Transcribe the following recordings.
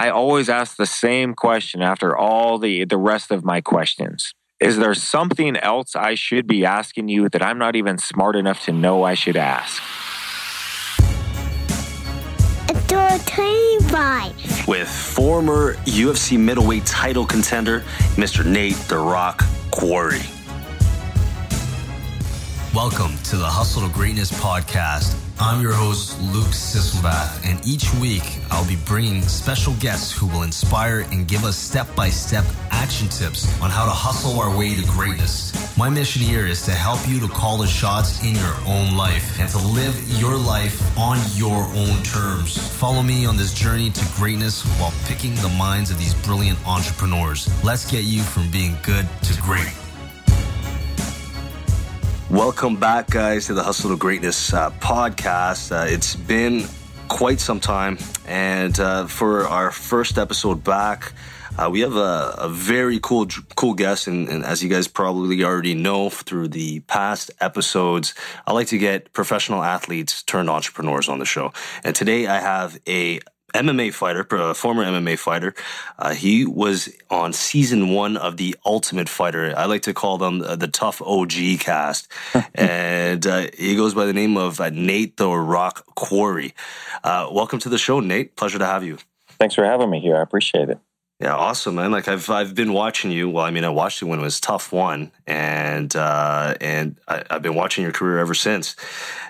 I always ask the same question after all the, the rest of my questions. Is there something else I should be asking you that I'm not even smart enough to know I should ask? Door 25. with former UFC middleweight title contender, Mr. Nate The Rock Quarry. Welcome to the Hustle to Greatness podcast. I'm your host, Luke Sisselbath, and each week I'll be bringing special guests who will inspire and give us step by step action tips on how to hustle our way to greatness. My mission here is to help you to call the shots in your own life and to live your life on your own terms. Follow me on this journey to greatness while picking the minds of these brilliant entrepreneurs. Let's get you from being good to great. Welcome back, guys, to the Hustle to Greatness uh, podcast. Uh, it's been quite some time, and uh, for our first episode back, uh, we have a, a, very cool, cool guest, and, and, as you guys probably already know through the past episodes, I like to get professional athletes turned entrepreneurs on the show. And today, I have a MMA fighter, a former MMA fighter. Uh, he was on season one of the Ultimate Fighter. I like to call them uh, the TUF OG cast, and uh, he goes by the name of uh, Nate the Rock Quarry. Uh, welcome to the show, Nate. Pleasure to have you. Thanks for having me here. I appreciate it. Yeah, awesome, man. Like I've I've been watching you. Well, I mean, I watched you when it was Tough One, and uh, and I, have been watching your career ever since.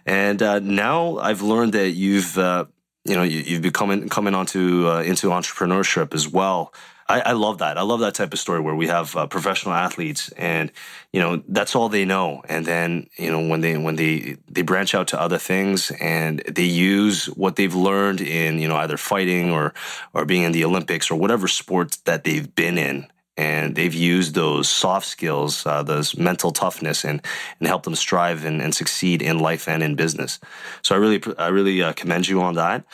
And uh, now I've learned that you've uh, you know you, have become coming onto uh, into entrepreneurship as well. I, I, love that. I love that type of story where we have uh, professional athletes, and you know that's all they know. And then you know when they when they they branch out to other things and they use what they've learned in you know either fighting or or being in the Olympics or whatever sports that they've been in and they've used those soft skills, uh, those mental toughness, and and help them strive and, and, succeed in life and in business. So I really, I really uh, commend you on that.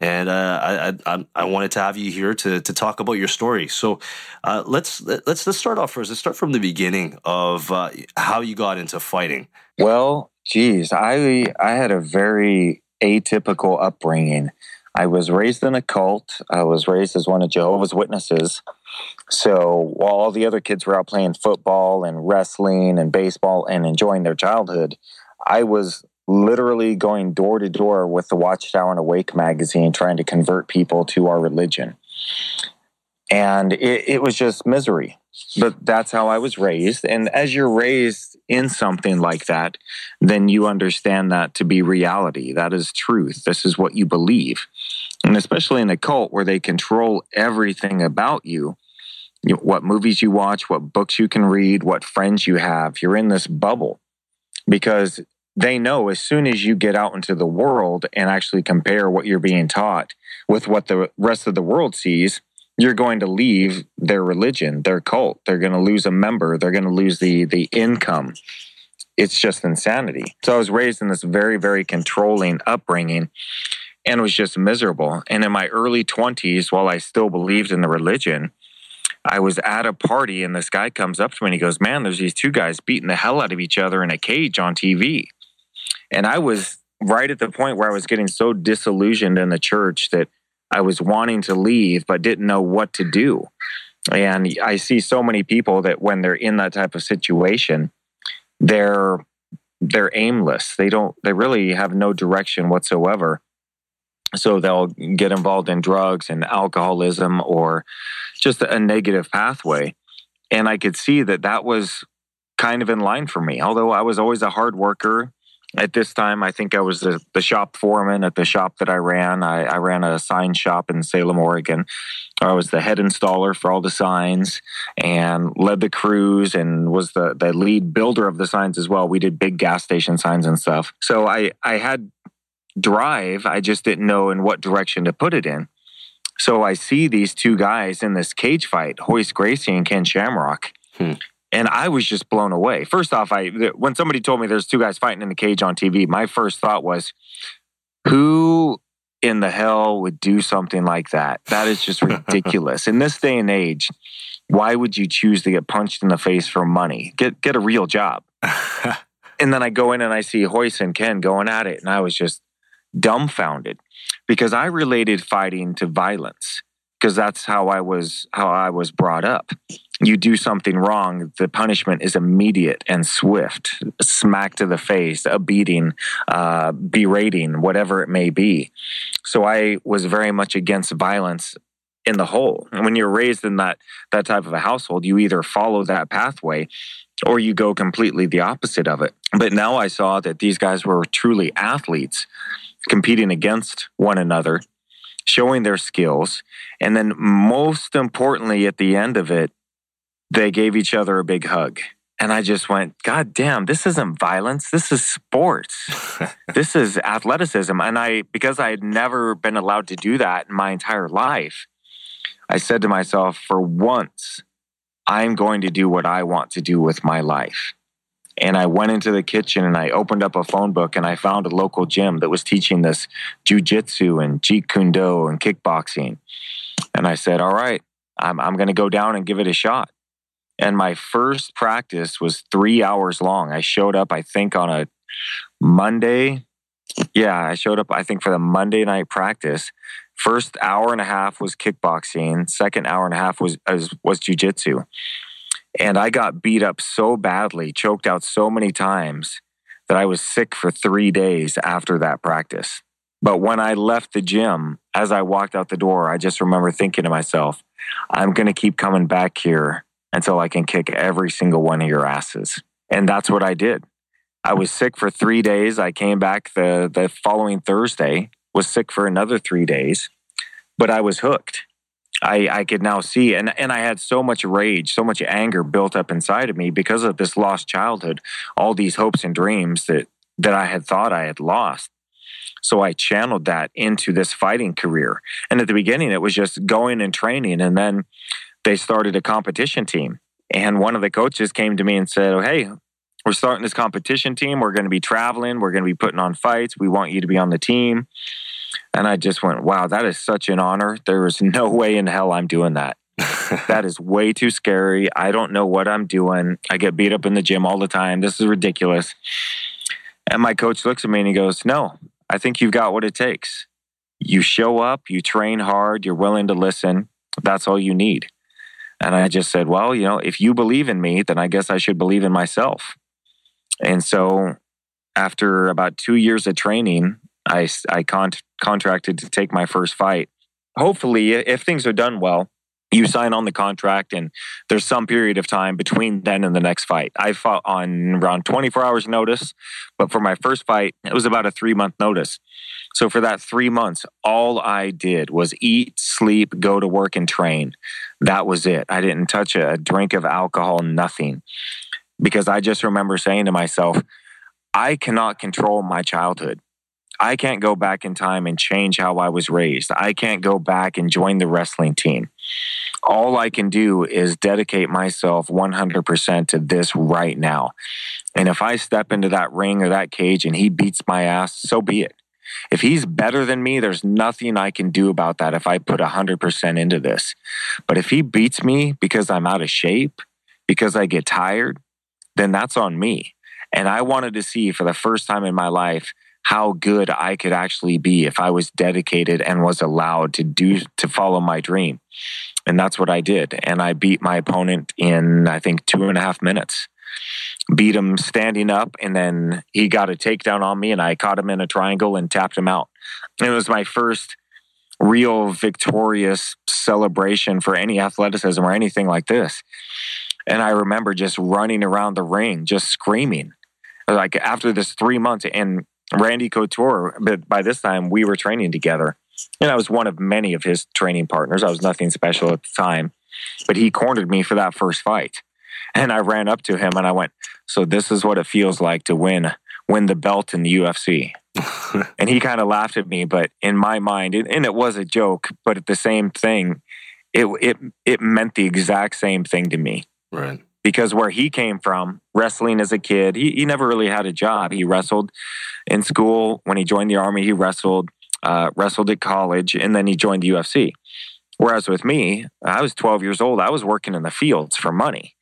And uh, I, I, I wanted to have you here to, to talk about your story. So uh, let's let's let's start off first. Let's start from the beginning of uh, how you got into fighting. Well, geez, I I had a very atypical upbringing. I was raised in a cult. I was raised as one of Jehovah's Witnesses. So while all the other kids were out playing football and wrestling and baseball and enjoying their childhood, I was literally going door to door with the Watchtower and Awake magazine trying to convert people to our religion. And it, it was just misery. But that's how I was raised. And as you're raised in something like that, then you understand that to be reality. That is truth. This is what you believe. And especially in a cult where they control everything about you, what movies you watch, what books you can read, what friends you have, you're in this bubble because they know as soon as you get out into the world and actually compare what you're being taught with what the rest of the world sees, you're going to leave their religion, their cult. They're going to lose a member. They're going to lose the the income. It's just insanity. So I was raised in this very very controlling upbringing and was just miserable. And in my early 20s while I still believed in the religion, I was at a party and this guy comes up to me and he goes, "Man, there's these two guys beating the hell out of each other in a cage on TV." And I was right at the point where I was getting so disillusioned in the church that I was wanting to leave, but didn't know what to do. And I see so many people that when they're in that type of situation, they're they're aimless. They don't they really have no direction whatsoever. So they'll get involved in drugs and alcoholism or just a negative pathway. And I could see that that was kind of in line for me. Although I was always a hard worker, at this time, I think I was the, the shop foreman at the shop that I ran. I, I, ran a sign shop in Salem, Oregon. I was the head installer for all the signs and led the crews and was the, the lead builder of the signs as well. We did big gas station signs and stuff. So I, I had drive. I just didn't know in what direction to put it in. So I see these two guys in this cage fight, Royce Gracie and Ken Shamrock. Hmm and I was just blown away. First off, I when somebody told me there's two guys fighting in the cage on TV, my first thought was, who in the hell would do something like that? That is just ridiculous. in this day and age, why would you choose to get punched in the face for money? Get get a real job. and then I go in and I see Royce and Ken going at it, and I was just dumbfounded because I related fighting to violence. because that's how I was how I was brought up. You do something wrong, the punishment is immediate and swift, smack to the face, a beating, uh, berating, whatever it may be. So I was very much against violence in the whole. And when you're raised in that that type of a household, you either follow that pathway or you go completely the opposite of it. But now I saw that these guys were truly athletes competing against one another showing their skills. And then, most importantly, at the end of it, they gave each other a big hug. And I just went, God damn, this isn't violence. This is sports. this is athleticism. And I, because I had never been allowed to do that in my entire life, I said to myself, for once, I'm going to do what I want to do with my life. And I went into the kitchen and I opened up a phone book and I found a local gym that was teaching this jujitsu and jeet kune do and kickboxing. And I said, All right, I'm, I'm going to go down and give it a shot. And my first practice was three hours long. I showed up, I think, on a Monday. Yeah, I showed up, I think, for the Monday night practice. First hour and a half was kickboxing. Second hour and a half was was, was jujitsu. And I got beat up so badly, choked out so many times that I was sick for three days after that practice. But when I left the gym, as I walked out the door, I just remember thinking to myself, I'm going to keep coming back here until I can kick every single one of your asses. And that's what I did. I was sick for three days. I came back the, the following Thursday, was sick for another three days, but I was hooked. I, I could now see and, and I had so much rage, so much anger built up inside of me because of this lost childhood, all these hopes and dreams that that I had thought I had lost. So I channeled that into this fighting career. And at the beginning it was just going and training and then they started a competition team. And one of the coaches came to me and said, Oh, hey, we're starting this competition team. We're going to be traveling. We're going to be putting on fights. We want you to be on the team. And I just went, wow, that is such an honor. There is no way in hell I'm doing that. that is way too scary. I don't know what I'm doing. I get beat up in the gym all the time. This is ridiculous. And my coach looks at me and he goes, No, I think you've got what it takes. You show up, you train hard, you're willing to listen. That's all you need. And I just said, Well, you know, if you believe in me, then I guess I should believe in myself. And so after about two years of training, I, I con- contracted to take my first fight. Hopefully, if things are done well, you sign on the contract and there's some period of time between then and the next fight. I fought on around 24 hours notice, but for my first fight, it was about a three month notice. So for that three months, all I did was eat, sleep, go to work, and train. That was it. I didn't touch a drink of alcohol, nothing. Because I just remember saying to myself, I cannot control my childhood. I can't go back in time and change how I was raised. I can't go back and join the wrestling team. All I can do is dedicate myself 100% to this right now. And if I step into that ring or that cage and he beats my ass, so be it. If he's better than me, there's nothing I can do about that if I put 100% into this. But if he beats me because I'm out of shape, because I get tired, then that's on me. And I wanted to see for the first time in my life how good I could actually be if I was dedicated and was allowed to do to follow my dream. And that's what I did. And I beat my opponent in I think two and a half minutes. Beat him standing up, and then he got a takedown on me, and I caught him in a triangle and tapped him out. It was my first real victorious celebration for any athleticism or anything like this. And I remember just running around the ring, just screaming. Like after this three months, and Randy Couture, but by this time we were training together. And I was one of many of his training partners. I was nothing special at the time, but he cornered me for that first fight. And I ran up to him and I went, So this is what it feels like to win win the belt in the UFC. and he kind of laughed at me, but in my mind, and it was a joke, but at the same thing, it it it meant the exact same thing to me. Right because where he came from, wrestling as a kid, he, he never really had a job. He wrestled in school. When he joined the army, he wrestled, uh, wrestled at college, and then he joined the UFC. Whereas with me, I was 12 years old. I was working in the fields for money.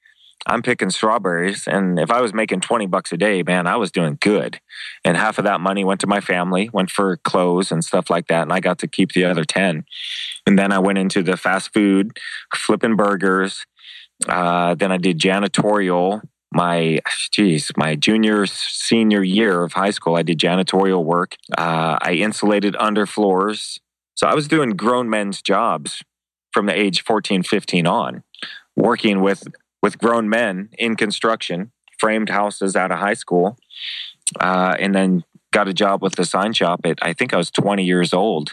I'm picking strawberries. And if I was making 20 bucks a day, man, I was doing good. And half of that money went to my family, went for clothes and stuff like that. And I got to keep the other 10. And then I went into the fast food, flipping burgers. Uh, then I did janitorial. My, geez, my junior, senior year of high school, I did janitorial work. Uh, I insulated underfloors. So I was doing grown men's jobs from the age 14, 15 on, working with with grown men in construction, framed houses out of high school, uh, and then got a job with the sign shop at I think I was 20 years old,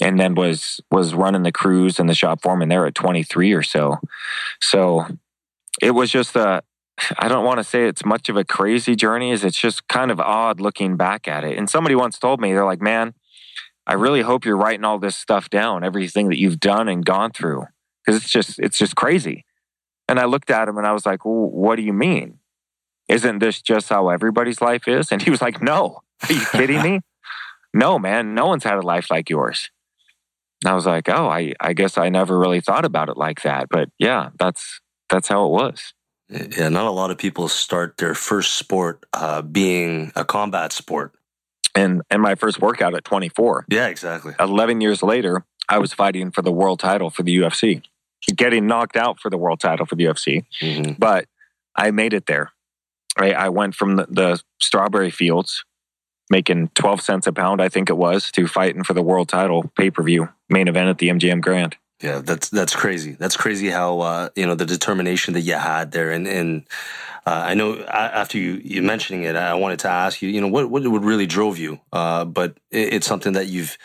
and then was was running the crews and the shop foreman there at 23 or so. So it was just a I don't want to say it's much of a crazy journey, as it's just kind of odd looking back at it. And somebody once told me, they're like, man, I really hope you're writing all this stuff down, everything that you've done and gone through, because it's just it's just crazy. And I looked at him and I was like, well, what do you mean? Isn't this just how everybody's life is? And he was like, no, are you kidding me? no, man, no one's had a life like yours. I was like, oh, I, I guess I never really thought about it like that. But yeah, that's that's how it was. Yeah, not a lot of people start their first sport uh, being a combat sport. And and my first workout at 24. Yeah, exactly. 11 years later, I was fighting for the world title for the UFC getting knocked out for the world title for the UFC. Mm-hmm. But I made it there. Right? I went from the, the strawberry fields, making 12 cents a pound, I think it was, to fighting for the world title pay per view main event at the MGM Grand. Yeah, that's that's crazy. That's crazy how uh, you know the determination that you had there, and and uh, I know after you you mentioning it, I wanted to ask you, you know, what what really drove you? Uh, but it, it's something that you've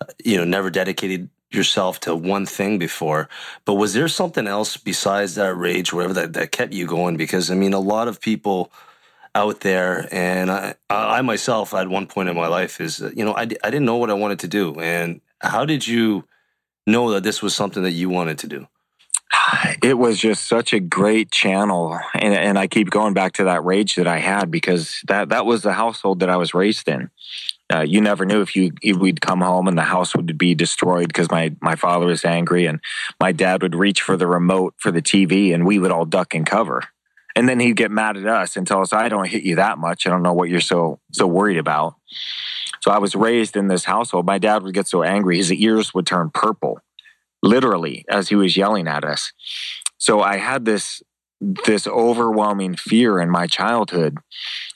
uh, you know never dedicated yourself to one thing before, but was there something else besides that rage, whatever that, that kept you going? Because I mean, a lot of people out there, and I, I myself at one point in my life is, you know, I, I didn't know what I wanted to do. And how did you know that this was something that you wanted to do? It was just such a great channel. And, and I keep going back to that rage that I had because that, that was the household that I was raised in uh, you never knew if you if we'd come home and the house would be destroyed because my my father was angry and my dad would reach for the remote for the TV and we would all duck and cover. And then he'd get mad at us and tell us, "I don't hit you that much. I don't know what you're so so worried about." So I was raised in this household. My dad would get so angry his ears would turn purple, literally, as he was yelling at us. So I had this this overwhelming fear in my childhood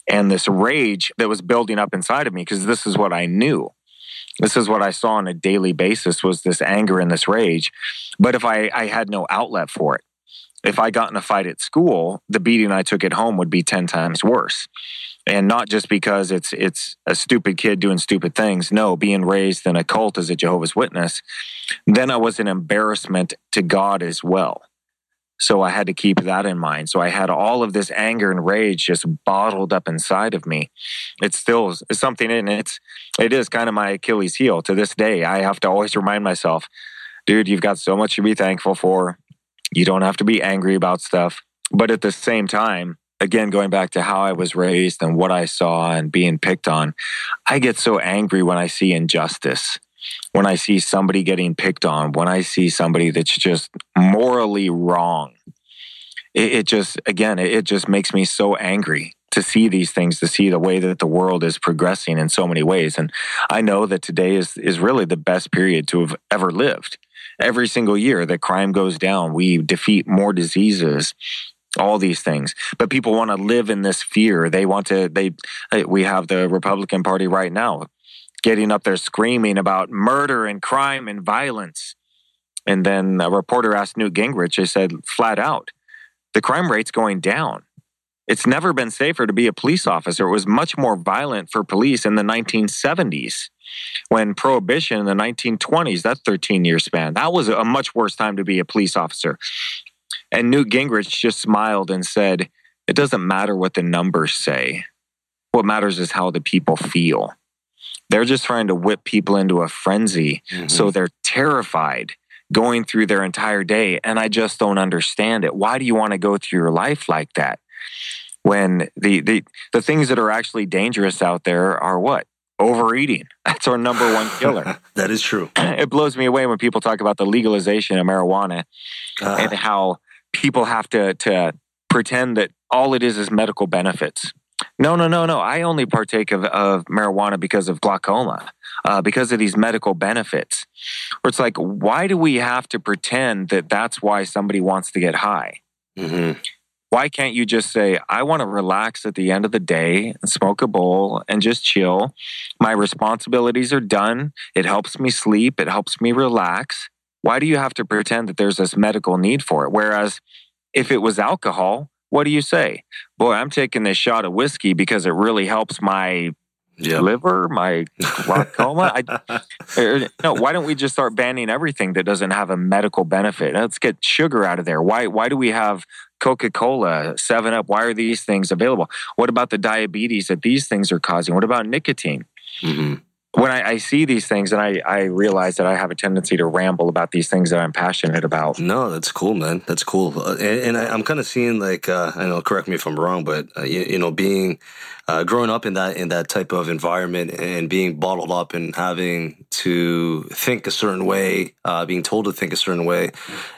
and this rage that was building up inside of me because this is what I knew. This is what I saw on a daily basis was this anger and this rage. But if I, I had no outlet for it, if I got in a fight at school, the beating I took at home would be 10 times worse. And not just because it's it's a stupid kid doing stupid things. No, being raised in a cult as a Jehovah's Witness, then I was an embarrassment to God as well. So I had to keep that in mind. So I had all of this anger and rage just bottled up inside of me. It's still something in it's it is kind of my Achilles heel to this day. I have to always remind myself, dude, you've got so much to be thankful for. You don't have to be angry about stuff. But at the same time, again, going back to how I was raised and what I saw and being picked on, I get so angry when I see injustice when I see somebody getting picked on, when I see somebody that's just morally wrong, it, it just, again, it, it just makes me so angry to see these things, to see the way that the world is progressing in so many ways. And I know that today is, is really the best period to have ever lived. Every single year that crime goes down, we defeat more diseases, all these things. But people want to live in this fear. They want to, they, we have the Republican Party right now getting up there screaming about murder and crime and violence. And then a reporter asked Newt Gingrich, they said flat out, the crime rate's going down. It's never been safer to be a police officer. It was much more violent for police in the 1970s when prohibition in the 1920s, that 13 year span, that was a much worse time to be a police officer. And Newt Gingrich just smiled and said, It doesn't matter what the numbers say. What matters is how the people feel. They're just trying to whip people into a frenzy. Mm-hmm. So they're terrified going through their entire day. And I just don't understand it. Why do you want to go through your life like that? When the, the, the things that are actually dangerous out there are what? Overeating. That's our number one killer. that is true. It blows me away when people talk about the legalization of marijuana uh and how people have to, to pretend that all it is is medical benefits. No, no, no, no. I only partake of, of marijuana because of glaucoma, uh, because of these medical benefits. Where it's like, why do we have to pretend that that's why somebody wants to get high? Mm-hmm. Why can't you just say, I want to relax at the end of the day and smoke a bowl and just chill? My responsibilities are done. It helps me sleep. It helps me relax. Why do you have to pretend that there's this medical need for it? Whereas if it was alcohol, what do you say? Boy, I'm taking this shot of whiskey because it really helps my Yep. liver, my glaucoma. I, er, no, why don't we just start banning everything that doesn't have a medical benefit? Let's get sugar out of there. Why? Why do we have Coca Cola, Seven Up? Why are these things available? What about the diabetes that these things are causing? What about nicotine? Mhm. When I, I see these things and I, I realize that I have a tendency to ramble about these things that I'm passionate about. No, that's cool, man. That's cool. Uh, and, and I, I'm kind of seeing like, uh, I know, correct me if I'm wrong, but uh, you, you know, being uh, growing up in that in that type of environment and being bottled up and having to think a certain way, uh, being told to think a certain way,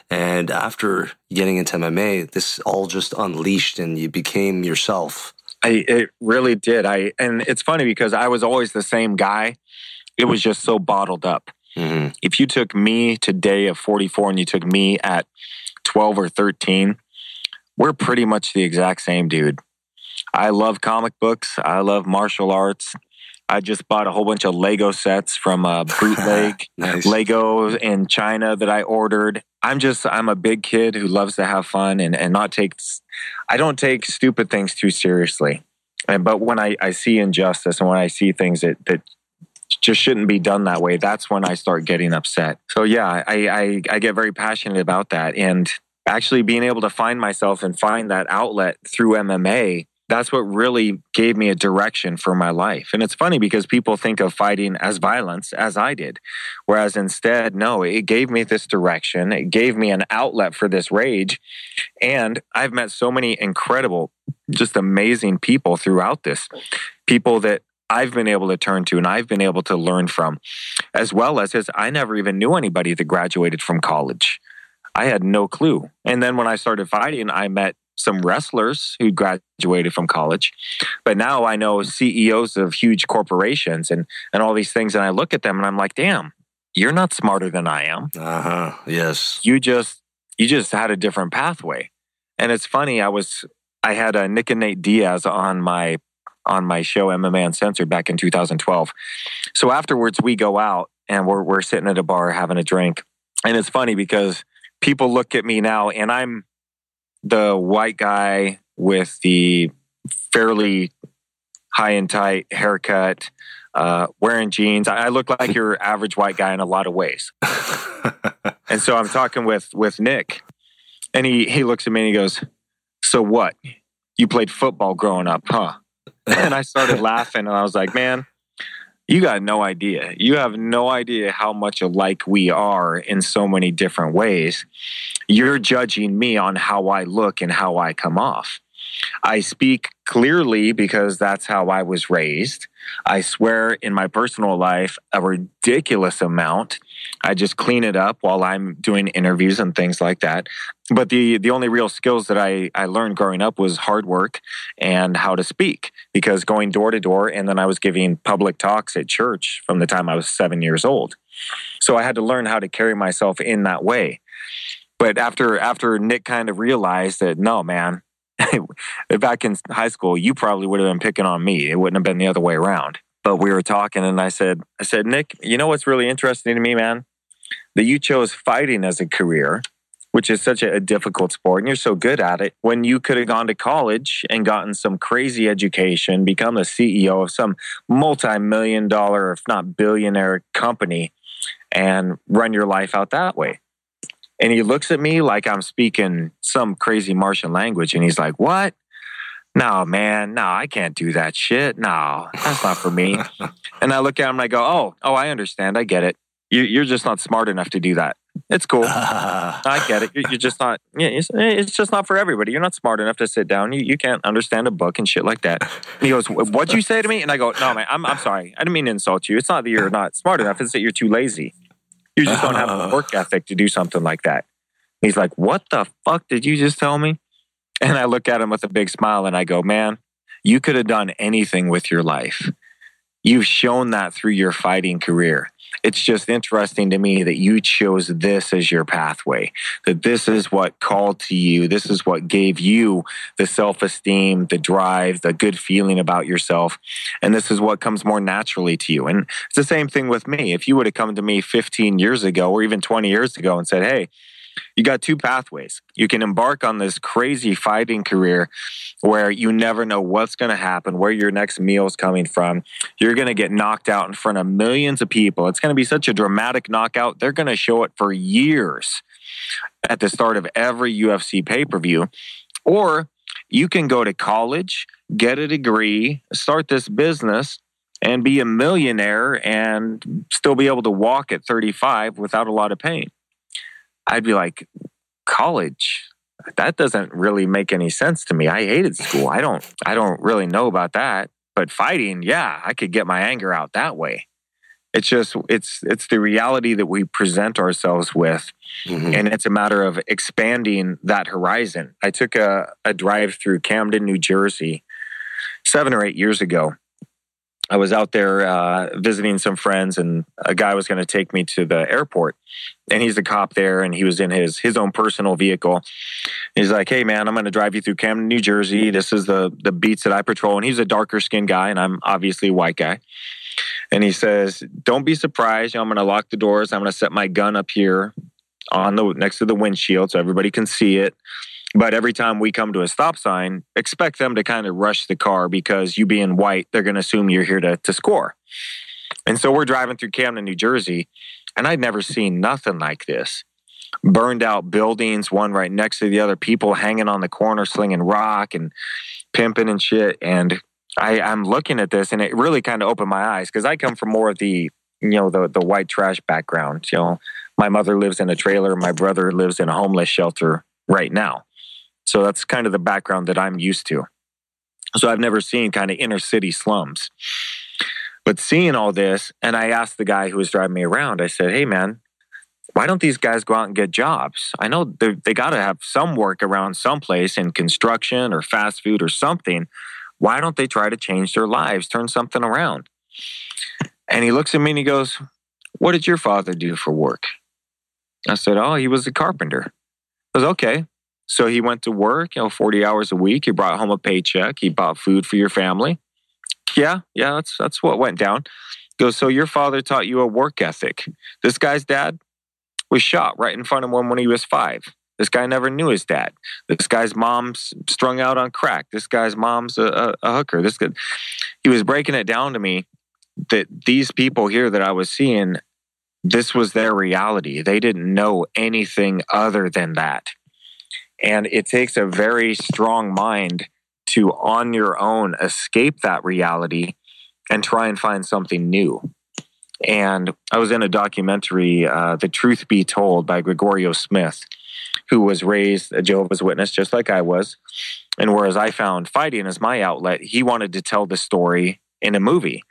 and after getting into MMA, this all just unleashed and you became yourself. I it really did. I and it's funny because I was always the same guy. It was just so bottled up. hmm If you took me today at 44 and you took me at 12 or 13, we're pretty much the exact same dude. I love comic books. I love martial arts. I just bought a whole bunch of Lego sets from uh, Bootleg. Nice. Lego in China that I ordered. I'm just I'm a big kid who loves to have fun and, and not take I don't take stupid things too seriously. And but when I, I see injustice and when I see things that that just shouldn't be done that way, that's when I start getting upset. So yeah, I I, I get very passionate about that. And actually being able to find myself and find that outlet through MMA that's what really gave me a direction for my life. And it's funny because people think of fighting as violence, as I did. Whereas instead, no, it gave me this direction. It gave me an outlet for this rage. And I've met so many incredible, just amazing people throughout this. People that I've been able to turn to and I've been able to learn from, as well as, as I never even knew anybody that graduated from college. I had no clue. And then when I started fighting, I met some wrestlers who graduated from college. But now I know CEOs of huge corporations and, and all these things. And I look at them and I'm like, damn, you're not smarter than I am. Uh huh. Yes. You just you just had a different pathway. And it's funny, I was I had a Nick and Nate Diaz on my on my show MMA Uncensored back in 2012. So afterwards we go out and we're we're sitting at a bar having a drink. And it's funny because people look at me now and I'm the white guy with the fairly high and tight haircut, uh, wearing jeans. I, I look like your average white guy in a lot of ways. And so I'm talking with with Nick, and he he looks at me and he goes, "So what? You played football growing up, huh?" And I started laughing, and I was like, "Man." You got no idea. You have no idea how much alike we are in so many different ways. You're judging me on how I look and how I come off. I speak clearly because that's how I was raised. I swear in my personal life a ridiculous amount. I just clean it up while I'm doing interviews and things like that. But the the only real skills that I, I learned growing up was hard work and how to speak because going door to door and then I was giving public talks at church from the time I was seven years old. So I had to learn how to carry myself in that way. But after after Nick kind of realized that no man, back in high school, you probably would have been picking on me. It wouldn't have been the other way around. But we were talking, and I said, I said, Nick, you know what's really interesting to me, man? That you chose fighting as a career, which is such a, a difficult sport, and you're so good at it. When you could have gone to college and gotten some crazy education, become a CEO of some multi-million dollar, if not billionaire company, and run your life out that way. And he looks at me like I'm speaking some crazy Martian language. And he's like, What? No, man, no, I can't do that shit. No, that's not for me. and I look at him and I go, Oh, oh, I understand. I get it. You, you're just not smart enough to do that. It's cool. I get it. You're, you're just not, yeah, it's, it's just not for everybody. You're not smart enough to sit down. You, you can't understand a book and shit like that. And he goes, What'd you say to me? And I go, No, man, I'm, I'm sorry. I didn't mean to insult you. It's not that you're not smart enough, it's that you're too lazy. You just don't have the work ethic to do something like that. He's like, What the fuck did you just tell me? And I look at him with a big smile and I go, man, you could have done anything with your life. You've shown that through your fighting career. It's just interesting to me that you chose this as your pathway, that this is what called to you. This is what gave you the self esteem, the drive, the good feeling about yourself. And this is what comes more naturally to you. And it's the same thing with me. If you would have come to me 15 years ago or even 20 years ago and said, hey, you got two pathways. You can embark on this crazy fighting career where you never know what's going to happen, where your next meal is coming from. You're going to get knocked out in front of millions of people. It's going to be such a dramatic knockout. They're going to show it for years at the start of every UFC pay per view. Or you can go to college, get a degree, start this business, and be a millionaire and still be able to walk at 35 without a lot of pain. I'd be like, college? That doesn't really make any sense to me. I hated school. I don't I don't really know about that. But fighting, yeah, I could get my anger out that way. It's just it's it's the reality that we present ourselves with. Mm-hmm. And it's a matter of expanding that horizon. I took a, a drive through Camden, New Jersey, seven or eight years ago. I was out there uh, visiting some friends, and a guy was going to take me to the airport. And he's a cop there, and he was in his his own personal vehicle. He's like, "Hey, man, I'm going to drive you through Camden, New Jersey. This is the the beats that I patrol." And he's a darker skinned guy, and I'm obviously a white guy. And he says, "Don't be surprised. You know, I'm going to lock the doors. I'm going to set my gun up here on the next to the windshield so everybody can see it." But every time we come to a stop sign, expect them to kind of rush the car because you being white, they're going to assume you're here to, to score. And so we're driving through Camden, New Jersey, and I'd never seen nothing like this. Burned out buildings, one right next to the other, people hanging on the corner, slinging rock and pimping and shit. And I, I'm looking at this, and it really kind of opened my eyes because I come from more of the, you know, the the white trash background. You know, my mother lives in a trailer, my brother lives in a homeless shelter right now. So that's kind of the background that I'm used to. So I've never seen kind of inner city slums. But seeing all this, and I asked the guy who was driving me around, I said, hey, man, why don't these guys go out and get jobs? I know they got to have some work around someplace in construction or fast food or something. Why don't they try to change their lives, turn something around? And he looks at me and he goes, What did your father do for work? I said, Oh, he was a carpenter. I was okay. So he went to work, you know, 40 hours a week. He brought home a paycheck. He bought food for your family. Yeah, yeah, that's that's what went down. Goes, so your father taught you a work ethic. This guy's dad was shot right in front of him when he was five. This guy never knew his dad. This guy's mom's strung out on crack. This guy's mom's a, a, a hooker. This guy, he was breaking it down to me that these people here that I was seeing, this was their reality. They didn't know anything other than that. And it takes a very strong mind to, on your own, escape that reality and try and find something new. And I was in a documentary, uh, The Truth Be Told by Gregorio Smith, who was raised a Jehovah's Witness just like I was. And whereas I found fighting as my outlet, he wanted to tell the story in a movie.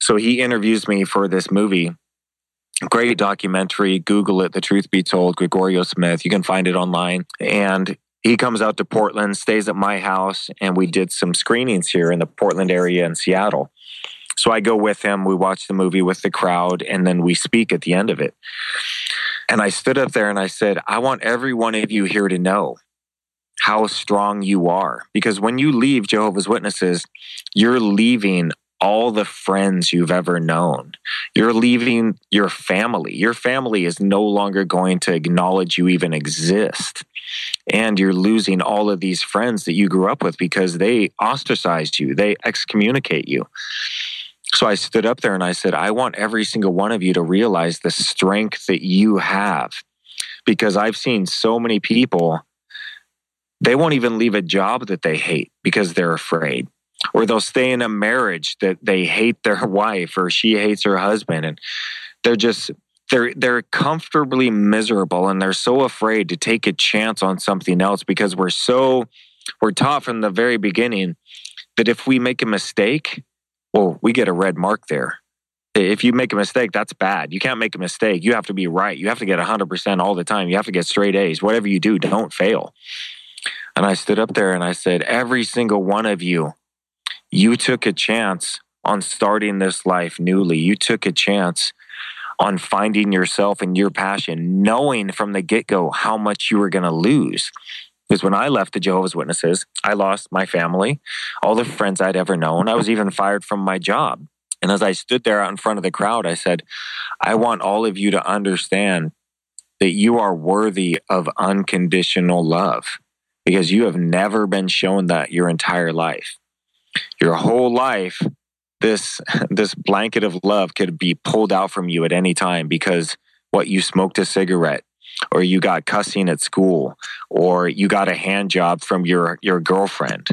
So he interviews me for this movie Great documentary. Google it. The Truth Be Told, Gregorio Smith. You can find it online. And he comes out to Portland, stays at my house, and we did some screenings here in the Portland area in Seattle. So I go with him. We watch the movie with the crowd, and then we speak at the end of it. And I stood up there and I said, I want every one of you here to know how strong you are. Because when you leave Jehovah's Witnesses, you're leaving all the friends you've ever known. You're leaving your family. Your family is no longer going to acknowledge you even exist. And you're losing all of these friends that you grew up with because they ostracized you, they excommunicate you. So I stood up there and I said, I want every single one of you to realize the strength that you have because I've seen so many people, they won't even leave a job that they hate because they're afraid or they'll stay in a marriage that they hate their wife or she hates her husband and they're just they're they're comfortably miserable and they're so afraid to take a chance on something else because we're so we're taught from the very beginning that if we make a mistake well we get a red mark there. If you make a mistake that's bad. You can't make a mistake. You have to be right. You have to get 100% all the time. You have to get straight a's. Whatever you do don't fail. And I stood up there and I said, Every single one of you, you took a chance on starting this life newly. You took a chance on finding yourself and your passion, knowing from the get go how much you were going to lose. Because when I left the Jehovah's Witnesses, I lost my family, all the friends I'd ever known. I was even fired from my job. And as I stood there out in front of the crowd, I said, I want all of you to understand that you are worthy of unconditional love because you have never been shown that your entire life. Your whole life, this, this blanket of love could be pulled out from you at any time because what you smoked a cigarette or you got cussing at school or you got a hand job from your, your girlfriend.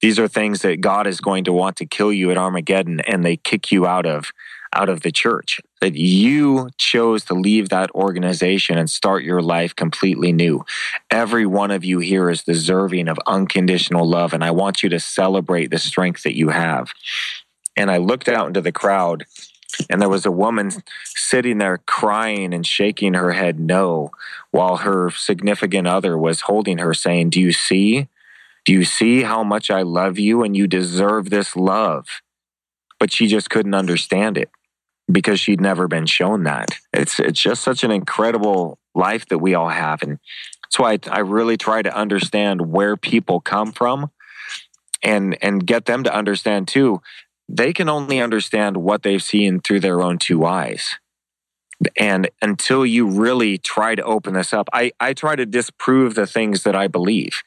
These are things that God is going to want to kill you at Armageddon and they kick you out of out of the church, that you chose to leave that organization and start your life completely new. Every one of you here is deserving of unconditional love, and I want you to celebrate the strength that you have. And I looked out into the crowd, and there was a woman sitting there crying and shaking her head no, while her significant other was holding her, saying, Do you see? Do you see how much I love you and you deserve this love? But she just couldn't understand it because she'd never been shown that. It's it's just such an incredible life that we all have, and that's why I, I really try to understand where people come from, and and get them to understand too. They can only understand what they've seen through their own two eyes. And until you really try to open this up, I, I try to disprove the things that I believe.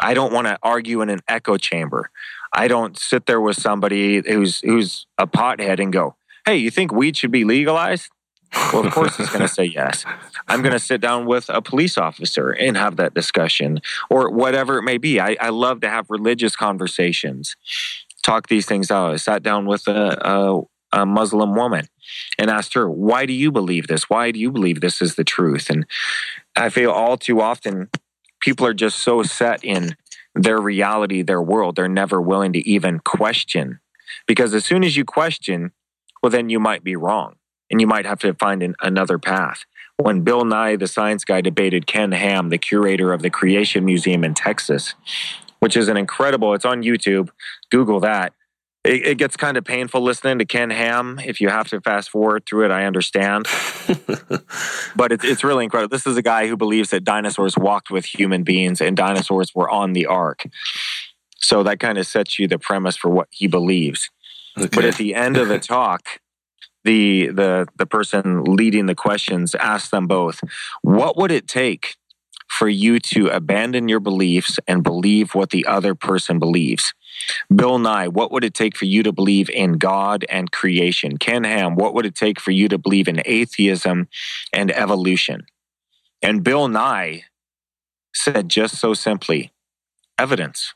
I don't want to argue in an echo chamber. I don't sit there with somebody who's who's a pothead and go, hey, you think weed should be legalized? Well, of course he's going to say yes. I'm going to sit down with a police officer and have that discussion or whatever it may be. I, I love to have religious conversations, talk these things out. I sat down with a, a, a Muslim woman and asked her, why do you believe this? Why do you believe this is the truth? And I feel all too often people are just so set in their reality, their world, they're never willing to even question. Because as soon as you question, well, then you might be wrong and you might have to find an, another path. When Bill Nye, the science guy, debated Ken Ham, the curator of the Creation Museum in Texas, which is an incredible, it's on YouTube, Google that. It, it gets kind of painful listening to Ken Ham. If you have to fast forward through it, I understand. but it, it's really incredible. This is a guy who believes that dinosaurs walked with human beings and dinosaurs were on the ark. So that kind of sets you the premise for what he believes. Okay. But at the end of the talk, the the the person leading the questions asked them both, "What would it take for you to abandon your beliefs and believe what the other person believes?" Bill Nye, what would it take for you to believe in God and creation? Ken Ham, what would it take for you to believe in atheism and evolution? And Bill Nye said just so simply, evidence.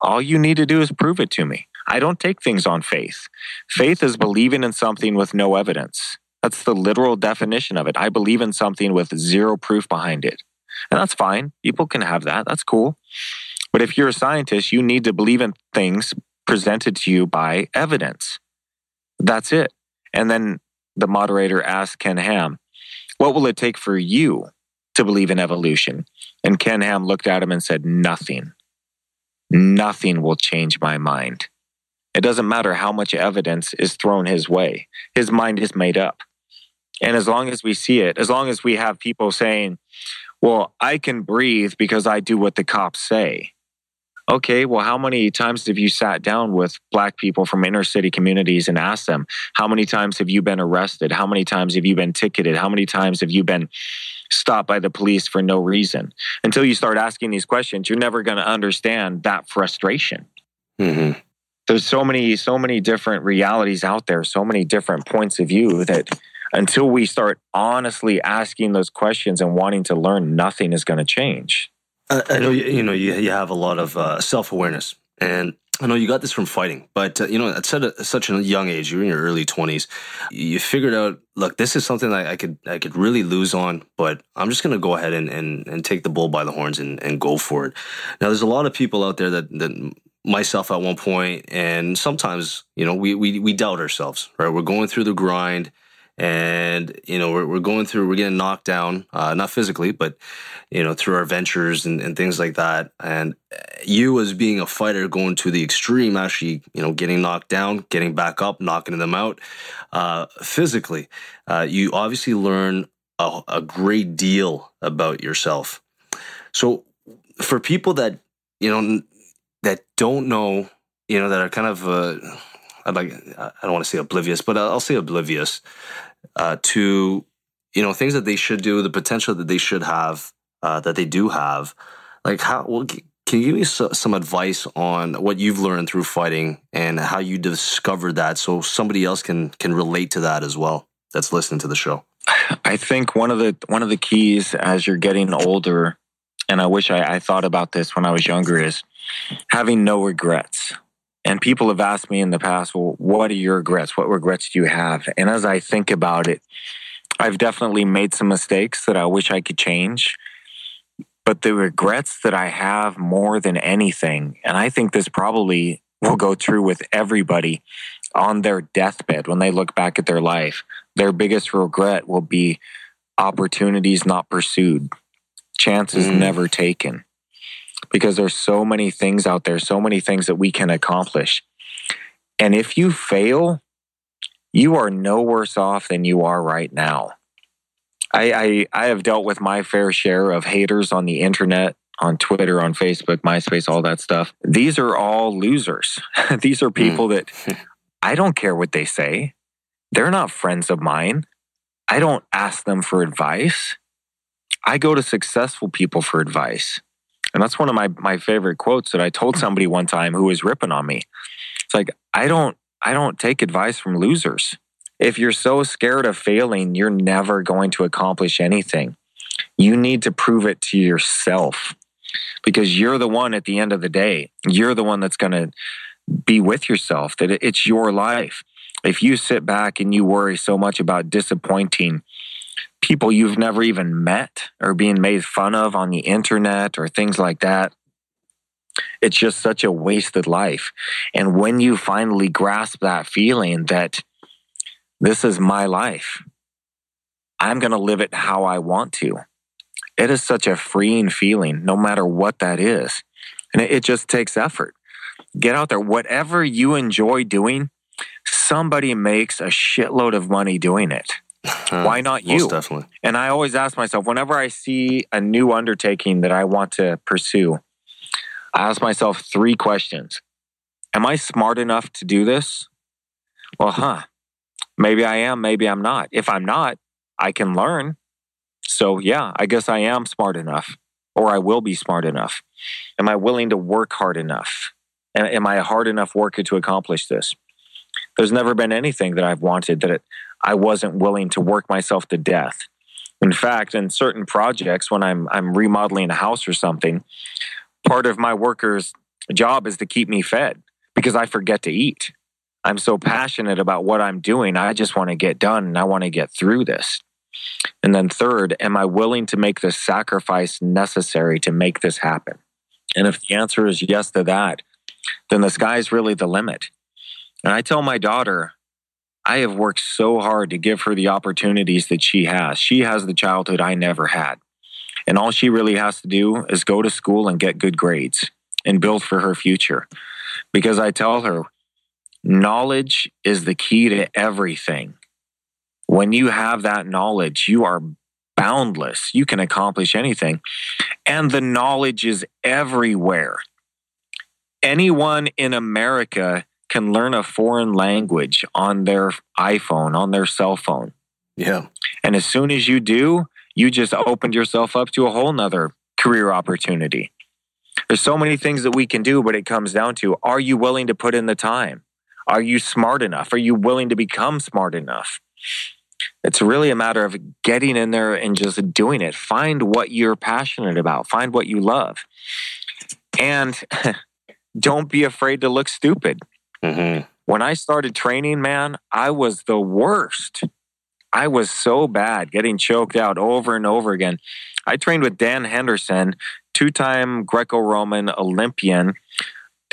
All you need to do is prove it to me. I don't take things on faith. Faith is believing in something with no evidence. That's the literal definition of it. I believe in something with zero proof behind it. And that's fine. People can have that. That's cool. But if you're a scientist, you need to believe in things presented to you by evidence. That's it. And then the moderator asked Ken Ham, What will it take for you to believe in evolution? And Ken Ham looked at him and said, Nothing. Nothing will change my mind. It doesn't matter how much evidence is thrown his way, his mind is made up. And as long as we see it, as long as we have people saying, well, I can breathe because I do what the cops say. Okay, well, how many times have you sat down with black people from inner city communities and asked them, how many times have you been arrested? How many times have you been ticketed? How many times have you been stopped by the police for no reason? Until you start asking these questions, you're never going to understand that frustration. Mm-hmm there's so many so many different realities out there so many different points of view that until we start honestly asking those questions and wanting to learn nothing is going to change I, know you, you know you, you have a lot of uh, self-awareness and I know you got this from fighting, but uh, you know, at a, such a young age, you're in your early 20s, you figured out, look, this is something that I could I could really lose on, but I'm just going to go ahead and, and, and take the bull by the horns and, and go for it. Now, there's a lot of people out there that, that myself at one point and sometimes you know we, we we doubt ourselves right? We're going through the grind and you know we're, we're going through we're getting knocked down uh, not physically but you know through our ventures and, and things like that. And you as being a fighter going to the extreme actually you know getting knocked down getting back up knocking them out uh, physically uh, you obviously learn a, a great deal about yourself. So for people that you know that don't know you know that are kind of uh, I'd like I don't want to say oblivious, but I'll say oblivious uh, to you know things that they should do, the potential that they should have, uh, that they do have. Like how? Well, can you give me some advice on what you've learned through fighting and how you discovered that, so somebody else can can relate to that as well? That's listening to the show. I think one of the one of the keys as you're getting older, and I wish I, I thought about this when I was younger, is having no regrets. And people have asked me in the past, well, what are your regrets? What regrets do you have? And as I think about it, I've definitely made some mistakes that I wish I could change. But the regrets that I have more than anything, and I think this probably will go true with everybody on their deathbed when they look back at their life, their biggest regret will be opportunities not pursued, chances mm. never taken because there's so many things out there, so many things that we can accomplish. And if you fail, you are no worse off than you are right now. I, I, I have dealt with my fair share of haters on the internet, on Twitter, on Facebook, MySpace, all that stuff. These are all losers. These are people hmm. that I don't care what they say. They're not friends of mine. I don't ask them for advice. I go to successful people for advice. And that's one of my, my favorite quotes that I told somebody one time who was ripping on me. It's like, I don't, I don't take advice from losers. If you're so scared of failing, you're never going to accomplish anything. You need to prove it to yourself because you're the one at the end of the day. You're the one that's going to be with yourself, that it's your life. If you sit back and you worry so much about disappointing people you've never even met or being made fun of on the internet or things like that. It's just such a wasted life. And when you finally grasp that feeling that this is my life, I'm going to live it how I want to. It is such a freeing feeling, no matter what that is. And it, it just takes effort. Get out there. Whatever you enjoy doing, somebody makes a shitload of money doing it. Uh, Why not you? definitely. And I always ask myself, whenever I see a new undertaking that I want to pursue, I ask myself three questions. Am I smart enough to do this? Well, huh. Maybe I am, maybe I'm not. If I'm not, I can learn. So, yeah, I guess I am smart enough, or I will be smart enough. Am I willing to work hard enough? And am I a hard enough worker to accomplish this? There's never been anything that I've wanted that it, I wasn't willing to work myself to death. In fact, in certain projects, when I'm I'm remodeling a house or something, part of my worker's job is to keep me fed because I forget to eat. I'm so passionate about what I'm doing. I just want to get done and I want to get through this. And then third, am I willing to make the sacrifice necessary to make this happen? And if the answer is yes to that, then the sky's really the limit. And I tell my daughter, I have worked so hard to give her the opportunities that she has. She has the childhood I never had. And all she really has to do is go to school and get good grades and build for her future. Because I tell her, knowledge is the key to everything. When you have that knowledge, you are boundless. You can accomplish anything. And the knowledge is everywhere. Anyone in America can learn a foreign language on their iPhone, on their cell phone. Yeah. And as soon as you do, you just opened yourself up to a whole nother career opportunity. There's so many things that we can do, but it comes down to are you willing to put in the time? Are you smart enough? Are you willing to become smart enough? It's really a matter of getting in there and just doing it. Find what you're passionate about, find what you love. And don't be afraid to look stupid. Mm-hmm. When I started training, man, I was the worst. I was so bad, getting choked out over and over again. I trained with Dan Henderson, two time Greco Roman Olympian,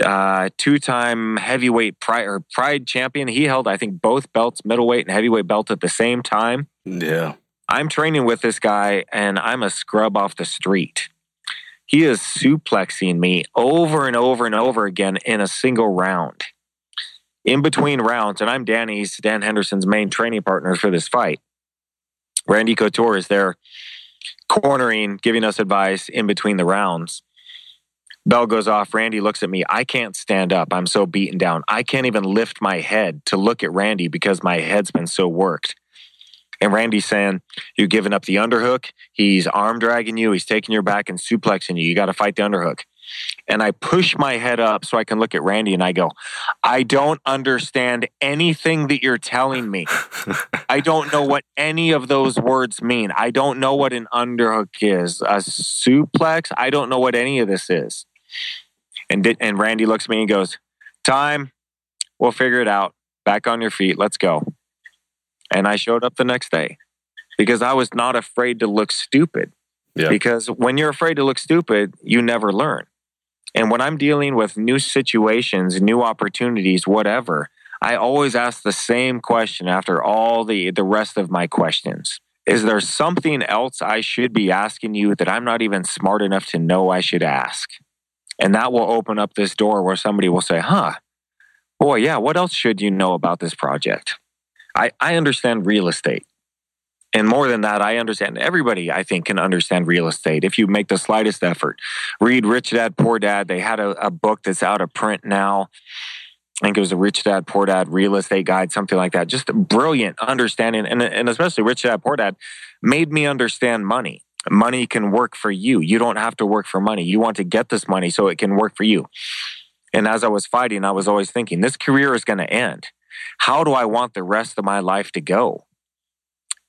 uh, two-time heavyweight pride, or pride champion. He held, I think, both belts, middleweight and heavyweight belt at the same time. Yeah. I'm training with this guy, and I'm a scrub off the street. He is suplexing me over and over and over again in a single round. In between rounds, and I'm Danny's, Dan Henderson's main training partner for this fight. Randy Couture is there cornering, giving us advice in between the rounds. Bell goes off. Randy looks at me. I can't stand up. I'm so beaten down. I can't even lift my head to look at Randy because my head's been so worked. And Randy's saying, You're giving up the underhook. He's arm dragging you. He's taking your back and suplexing you. You got to fight the underhook. And I push my head up so I can look at Randy and I go, I don't understand anything that you're telling me. I don't know what any of those words mean. I don't know what an underhook is, a suplex. I don't know what any of this is. And, did, and Randy looks at me and goes, Time, we'll figure it out. Back on your feet. Let's go. And I showed up the next day because I was not afraid to look stupid. Yeah. Because when you're afraid to look stupid, you never learn. And when I'm dealing with new situations, new opportunities, whatever, I always ask the same question after all the, the rest of my questions. Is there something else I should be asking you that I'm not even smart enough to know I should ask? And that will open up this door where somebody will say, huh, boy, yeah, what else should you know about this project? I, I understand real estate. And more than that, I understand everybody, I think, can understand real estate if you make the slightest effort. Read Rich Dad, Poor Dad. They had a, a book that's out of print now. I think it was a Rich Dad, Poor Dad real estate guide, something like that. Just brilliant understanding. And, and especially Rich Dad, Poor Dad made me understand money. Money can work for you. You don't have to work for money. You want to get this money so it can work for you. And as I was fighting, I was always thinking, this career is going to end. How do I want the rest of my life to go?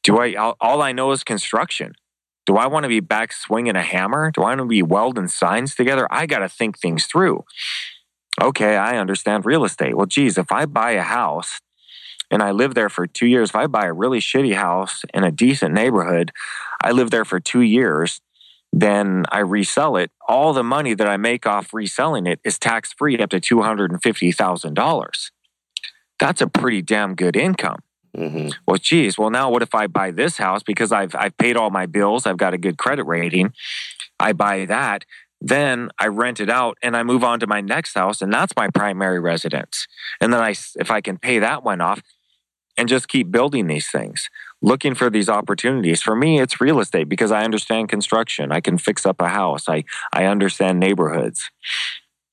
Do I, all I know is construction. Do I want to be back swinging a hammer? Do I want to be welding signs together? I got to think things through. Okay, I understand real estate. Well, geez, if I buy a house and I live there for two years, if I buy a really shitty house in a decent neighborhood, I live there for two years, then I resell it. All the money that I make off reselling it is tax free up to $250,000. That's a pretty damn good income. Mm-hmm. Well, geez, well, now what if I buy this house because I've, I've paid all my bills, I've got a good credit rating, I buy that, then I rent it out and I move on to my next house, and that's my primary residence. And then I, if I can pay that one off and just keep building these things, looking for these opportunities. For me, it's real estate because I understand construction. I can fix up a house. I, I understand neighborhoods.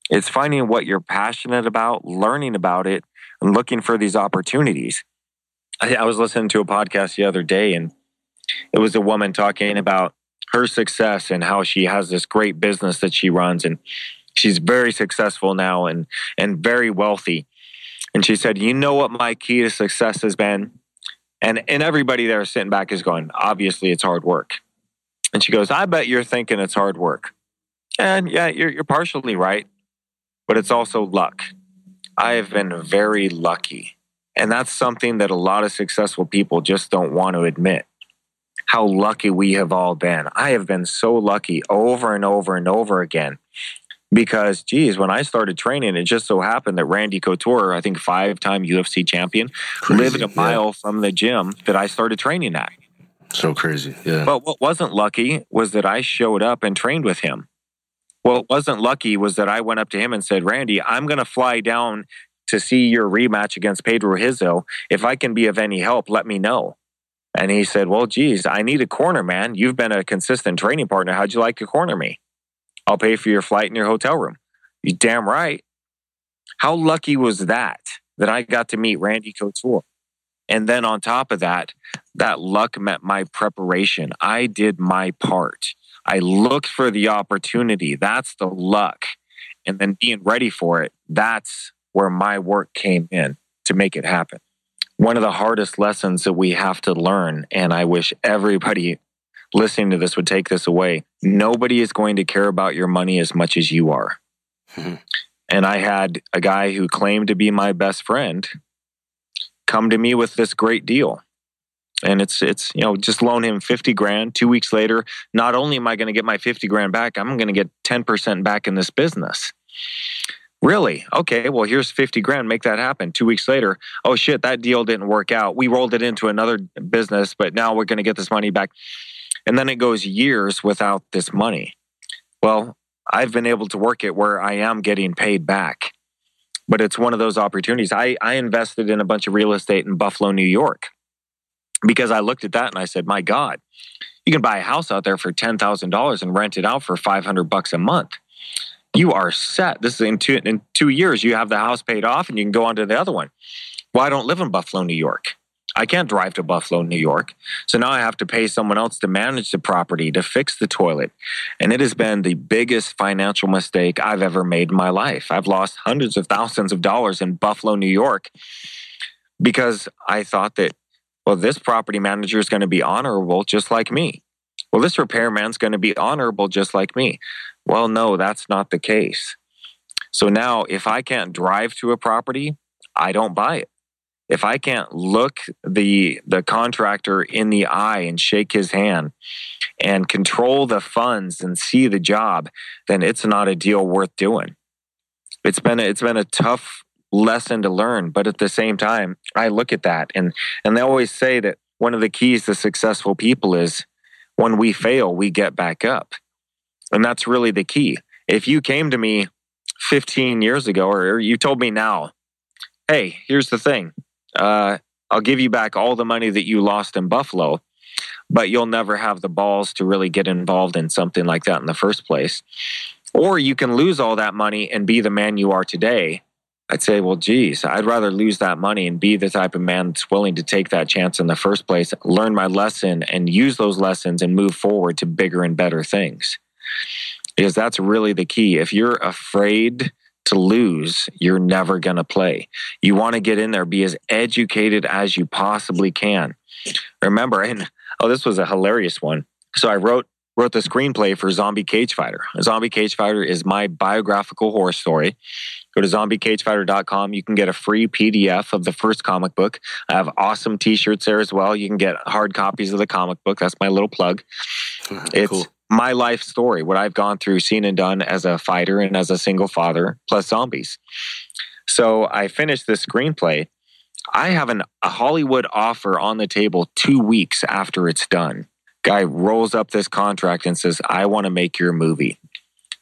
It's finding what you're passionate about, learning about it, and looking for these opportunities. I, I was listening to a podcast the other day, and it was a woman talking about her success and how she has this great business that she runs, and she's very successful now and and very wealthy. And she said, "You know what my key to success has been?" And and everybody there sitting back is going, "Obviously, it's hard work." And she goes, "I bet you're thinking it's hard work." And yeah, you're you're partially right, but it's also luck. I have been very lucky. And that's something that a lot of successful people just don't want to admit. How lucky we have all been. I have been so lucky over and over and over again. Because, geez, when I started training, it just so happened that Randy Couture, I think five time UFC champion, Crazy, lived a yeah. mile from the gym that I started training at. So crazy. Yeah. But what wasn't lucky was that I showed up and trained with him. What wasn't lucky was that I went up to him and said, Randy, I'm going to fly down to see your rematch against Pedro Rizzo. If I can be of any help, let me know. And he said, Well, geez, I need a corner, man. You've been a consistent training partner. How'd you like to corner me? I'll pay for your flight and your hotel room. You damn right. How lucky was that that I got to meet Randy Couture? And then on top of that, that luck meant my preparation. I did my part. I looked for the opportunity. That's the luck. And then being ready for it, that's where my work came in to make it happen. One of the hardest lessons that we have to learn, and I wish everybody listening to this would take this away nobody is going to care about your money as much as you are. Mhm. And I had a guy who claimed to be my best friend come to me with this great deal. And it's it's you know just loan him 50 grand 2 weeks later not only am I going to get my 50 grand back I'm going to get 10% back in this business. Really? Okay, well, here's 50 grand. Make that happen. Two weeks later, oh shit, that deal didn't work out. We rolled it into another business, but now we're going to get this money back. And then it goes years without this money. Well, I've been able to work it where I am getting paid back. But it's one of those opportunities. I, I invested in a bunch of real estate in Buffalo, New York, because I looked at that and I said, my God, you can buy a house out there for $10,000 and rent it out for 500 bucks a month you are set. This is in two in two years. You have the house paid off, and you can go on to the other one. Well, I don't live in Buffalo, New York. I can't drive to Buffalo, New York. So now I have to pay someone else to manage the property, to fix the toilet. And it has been the biggest financial mistake I've ever made in my life. I've lost hundreds of thousands of dollars in Buffalo, New York because I thought that, well, this property manager is going to be honorable just like me. Well, this repairman's going to be honorable just like me. Well, no, that's not the case. So now, if I can't drive to a property, I don't buy it. If I can't look the the contractor in the eye and shake his hand and control the funds and see the job, then it's not a deal worth doing. It's been a, it's been a tough lesson to learn, but at the same time, I look at that and and they always say that one of the keys to successful people is when we fail, we get back up. And that's really the key. If you came to me 15 years ago, or you told me now, hey, here's the thing uh, I'll give you back all the money that you lost in Buffalo, but you'll never have the balls to really get involved in something like that in the first place. Or you can lose all that money and be the man you are today. I'd say, well, geez, I'd rather lose that money and be the type of man that's willing to take that chance in the first place, learn my lesson, and use those lessons and move forward to bigger and better things because that's really the key. If you're afraid to lose, you're never going to play. You want to get in there, be as educated as you possibly can. Remember, and oh, this was a hilarious one. So I wrote wrote the screenplay for Zombie Cage Fighter. Zombie Cage Fighter is my biographical horror story. Go to zombiecagefighter.com. You can get a free PDF of the first comic book. I have awesome t-shirts there as well. You can get hard copies of the comic book. That's my little plug. It's cool my life story, what I've gone through, seen and done as a fighter and as a single father, plus zombies. So I finished this screenplay. I have an, a Hollywood offer on the table two weeks after it's done. Guy rolls up this contract and says, I want to make your movie.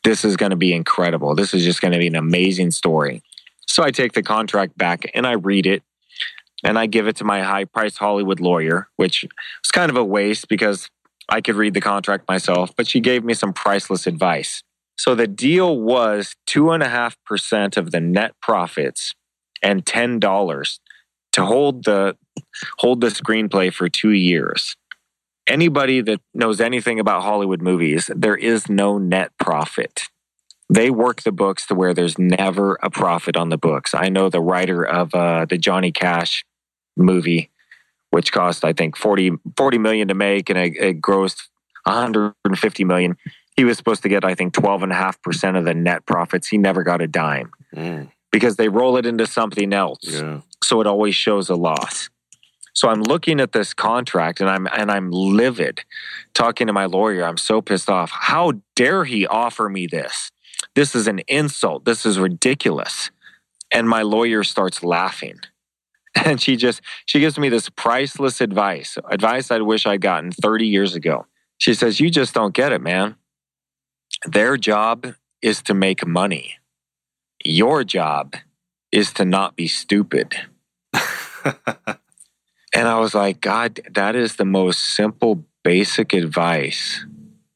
This is going to be incredible. This is just going to be an amazing story. So I take the contract back and I read it and I give it to my high priced Hollywood lawyer, which was kind of a waste because I could read the contract myself, but she gave me some priceless advice. So the deal was 2.5% of the net profits and $10 to hold the hold the screenplay for 2 years. Anybody that knows anything about Hollywood movies, there is no net profit. They work the books to where there's never a profit on the books. I know the writer of uh, the Johnny Cash movie which cost I think 40, 40 million to make and it, it grossed 150 million. He was supposed to get I think 12.5% of the net profits. He never got a dime. Mm. Because they roll it into something else. Yeah. So it always shows a loss. So I'm looking at this contract and I'm and I'm livid talking to my lawyer. I'm so pissed off. How dare he offer me this? This is an insult. This is ridiculous. And my lawyer starts laughing. and she just she gives me this priceless advice advice i wish i'd gotten 30 years ago she says you just don't get it man their job is to make money your job is to not be stupid and i was like god that is the most simple basic advice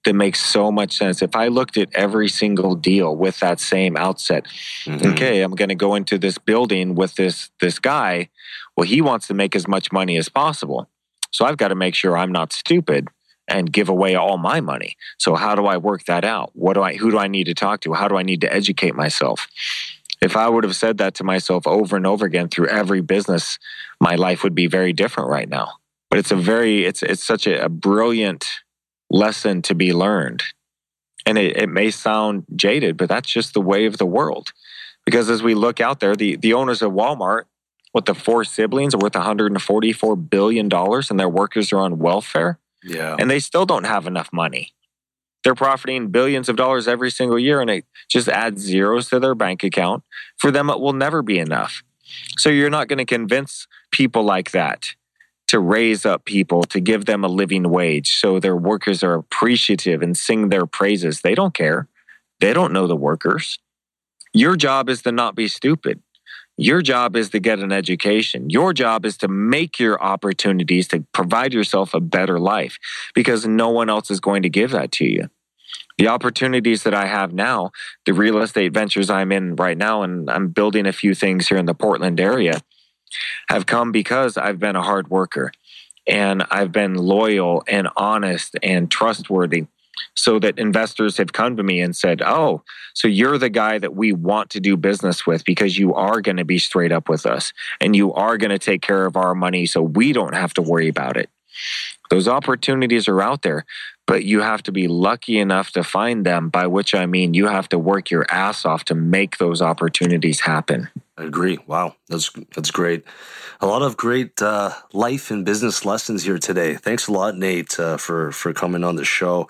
that makes so much sense. If I looked at every single deal with that same outset, mm-hmm. okay, I'm going to go into this building with this this guy. Well, he wants to make as much money as possible. So I've got to make sure I'm not stupid and give away all my money. So how do I work that out? What do I who do I need to talk to? How do I need to educate myself? If I would have said that to myself over and over again through every business, my life would be very different right now. But it's a very it's it's such a, a brilliant lesson to be learned. And it, it may sound jaded, but that's just the way of the world. Because as we look out there, the, the owners of Walmart, with the four siblings, are worth $144 billion and their workers are on welfare. Yeah. And they still don't have enough money. They're profiting billions of dollars every single year and it just adds zeros to their bank account. For them, it will never be enough. So you're not going to convince people like that to raise up people, to give them a living wage so their workers are appreciative and sing their praises. They don't care. They don't know the workers. Your job is to not be stupid. Your job is to get an education. Your job is to make your opportunities to provide yourself a better life because no one else is going to give that to you. The opportunities that I have now, the real estate ventures I'm in right now, and I'm building a few things here in the Portland area, have come because I've been a hard worker and I've been loyal and honest and trustworthy so that investors have come to me and said, Oh, so you're the guy that we want to do business with because you are going to be straight up with us and you are going to take care of our money so we don't have to worry about it. Those opportunities are out there, but you have to be lucky enough to find them, by which I mean you have to work your ass off to make those opportunities happen. I agree. Wow, that's that's great. A lot of great uh, life and business lessons here today. Thanks a lot, Nate, uh, for for coming on the show.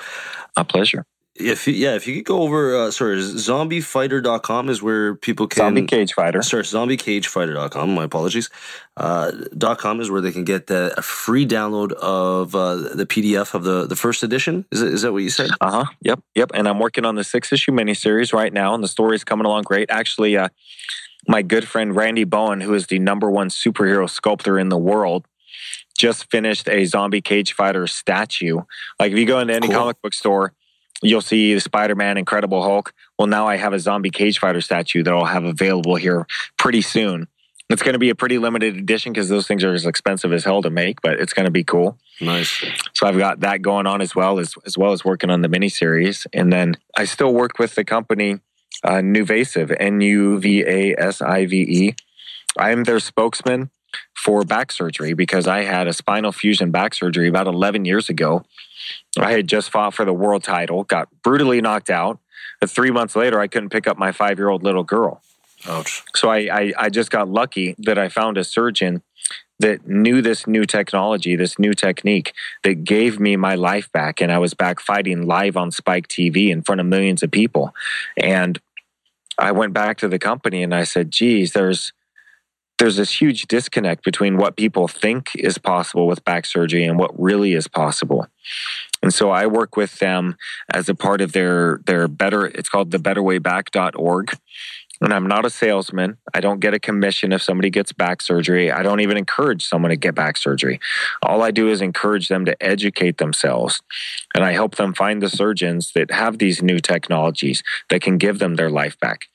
A pleasure. If you, yeah, if you could go over, uh, sorry, zombiefighter.com is where people can. Zombie Cage Fighter. Sorry, zombiecagefighter.com. My apologies. Uh, .com is where they can get the, a free download of uh, the PDF of the, the first edition. Is, it, is that what you said? Uh huh. Yep. Yep. And I'm working on the six issue miniseries right now, and the story is coming along great. Actually, uh, my good friend Randy Bowen, who is the number one superhero sculptor in the world, just finished a zombie cage fighter statue. Like if you go into any cool. comic book store, you'll see the Spider-Man, Incredible Hulk. Well, now I have a zombie cage fighter statue that I'll have available here pretty soon. It's going to be a pretty limited edition because those things are as expensive as hell to make, but it's going to be cool. Nice. So I've got that going on as well as as well as working on the miniseries, and then I still work with the company uh, Nuvasive, N U V A S I V E. I am their spokesman for back surgery because I had a spinal fusion back surgery about 11 years ago. I had just fought for the world title, got brutally knocked out. But three months later, I couldn't pick up my five year old little girl. Ouch. So I, I, I just got lucky that I found a surgeon that knew this new technology, this new technique that gave me my life back. And I was back fighting live on Spike TV in front of millions of people. And I went back to the company and I said, geez, there's there's this huge disconnect between what people think is possible with back surgery and what really is possible. And so I work with them as a part of their their better it's called the betterwayback.org and I'm not a salesman. I don't get a commission if somebody gets back surgery. I don't even encourage someone to get back surgery. All I do is encourage them to educate themselves. And I help them find the surgeons that have these new technologies that can give them their life back.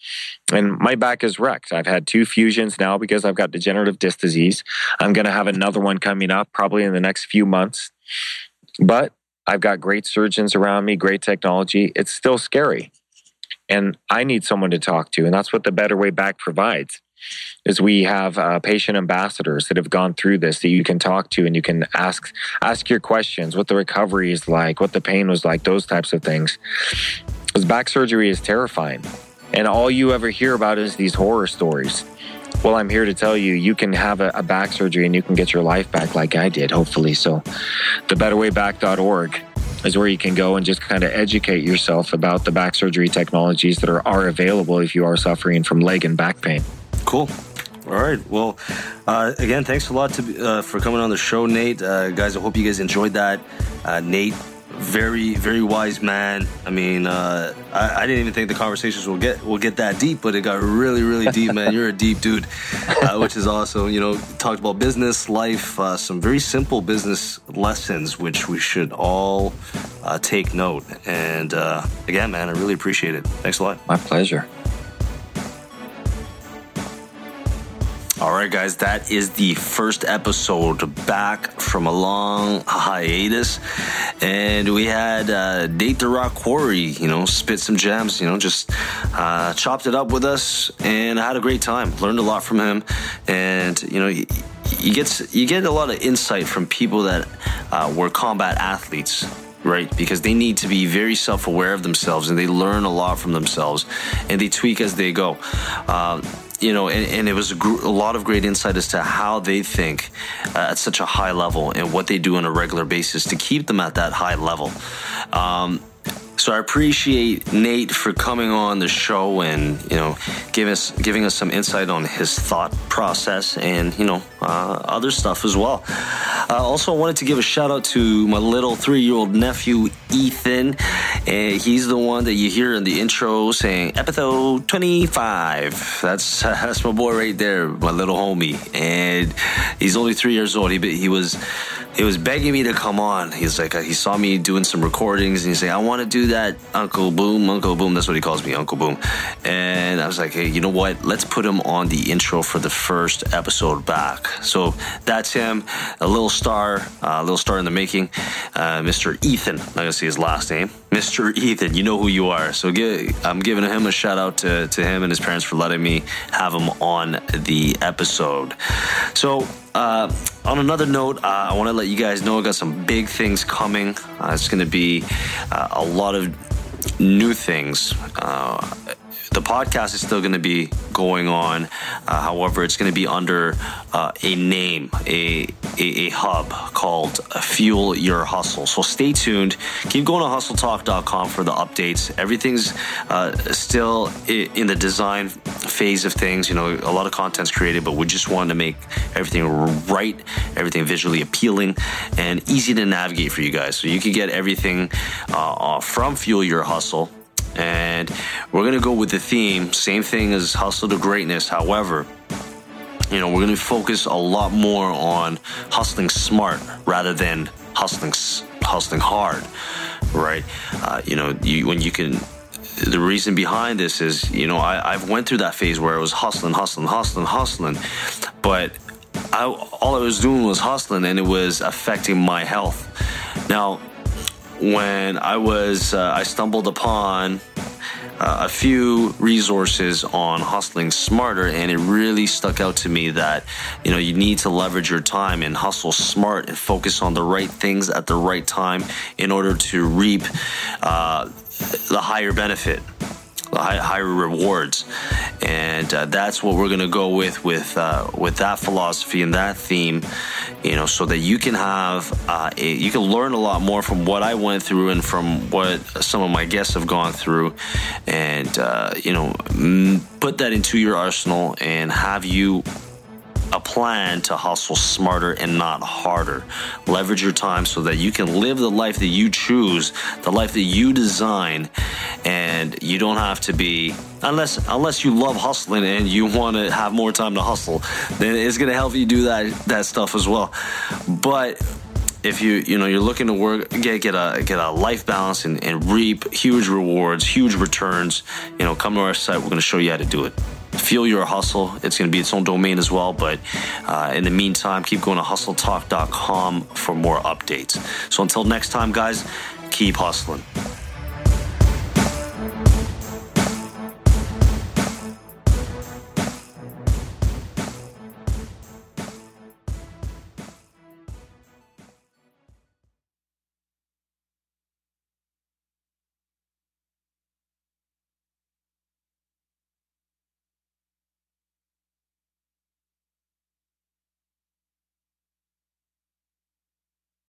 And my back is wrecked. I've had two fusions now because I've got degenerative disc disease. I'm going to have another one coming up probably in the next few months. But I've got great surgeons around me, great technology. It's still scary and I need someone to talk to. And that's what the Better Way Back provides. Is we have uh, patient ambassadors that have gone through this that you can talk to and you can ask ask your questions, what the recovery is like, what the pain was like, those types of things. Because back surgery is terrifying, and all you ever hear about is these horror stories. Well, I'm here to tell you, you can have a, a back surgery and you can get your life back like I did, hopefully. So, thebetterwayback.org is where you can go and just kind of educate yourself about the back surgery technologies that are, are available if you are suffering from leg and back pain. Cool. All right. Well, uh, again, thanks a lot to, uh, for coming on the show, Nate. Uh, guys, I hope you guys enjoyed that. Uh, Nate very very wise man. I mean, uh, I, I, didn't even think the conversations will get will get that deep, but it got really really deep, man. You're a deep dude, uh, which is awesome. You know, talked about business, life, uh, some very simple business lessons, which we should all uh, take note. And uh, again, man, I really appreciate it. Thanks a lot. My pleasure. All right, guys, that is the first episode back from a long hiatus. And we had uh, Nate the Rock Quarry, you know, spit some gems, you know, just uh, chopped it up with us. And I had a great time. Learned a lot from him. And, you know, you, get, you get a lot of insight from people that uh, were combat athletes right? Because they need to be very self aware of themselves and they learn a lot from themselves and they tweak as they go. Uh, you know, and, and it was a, gr- a, lot of great insight as to how they think uh, at such a high level and what they do on a regular basis to keep them at that high level. Um, So I appreciate Nate for coming on the show and you know giving us giving us some insight on his thought process and you know uh, other stuff as well. Uh, also, I wanted to give a shout out to my little three year old nephew Ethan. And he's the one that you hear in the intro saying episode twenty five. That's that's my boy right there, my little homie, and he's only three years old. He he was he was begging me to come on. He's like, uh, he saw me doing some recordings and he's like, I want to do that, Uncle Boom, Uncle Boom. That's what he calls me, Uncle Boom. And I was like, hey, you know what? Let's put him on the intro for the first episode back. So that's him, a little star, uh, a little star in the making, uh, Mr. Ethan. I'm going to say his last name. Mr. Ethan, you know who you are. So give, I'm giving him a shout out to, to him and his parents for letting me have him on the episode. So, uh, on another note, uh, I want to let you guys know I got some big things coming. Uh, it's going to be uh, a lot of new things. Uh, the podcast is still going to be going on. Uh, however, it's going to be under uh, a name, a, a, a, hub called Fuel Your Hustle. So stay tuned. Keep going to hustletalk.com for the updates. Everything's uh, still in the design phase of things. You know, a lot of content's created, but we just want to make everything right, everything visually appealing, and easy to navigate for you guys. So you can get everything uh, from Fuel Your Hustle and we're going to go with the theme, same thing as Hustle to Greatness. However, you know, we're going to focus a lot more on hustling smart rather than hustling hustling hard, right? Uh, you know, you, when you can the reason behind this is, you know, I, I've went through that phase where I was hustling, hustling, hustling, hustling, but I, all I was doing was hustling, and it was affecting my health. Now, when I was, uh, I stumbled upon uh, a few resources on hustling smarter, and it really stuck out to me that you know you need to leverage your time and hustle smart and focus on the right things at the right time in order to reap uh, the higher benefit high, higher rewards, and uh, that's what we're gonna go with with uh, with that philosophy and that theme, you know, so that you can have uh, a, you can learn a lot more from what I went through and from what some of my guests have gone through, and uh, you know, put that into your arsenal and have you a plan to hustle smarter and not harder. Leverage your time so that you can live the life that you choose, the life that you design, and you don't have to be unless unless you love hustling and you want to have more time to hustle, then it's going to help you do that that stuff as well. But if you you know you're looking to work get get a get a life balance and, and reap huge rewards, huge returns, you know, come to our site. We're going to show you how to do it. Fuel Your Hustle. It's going to be its own domain as well. But uh, in the meantime, keep going to hustletalk.com for more updates. So until next time, guys, keep hustling.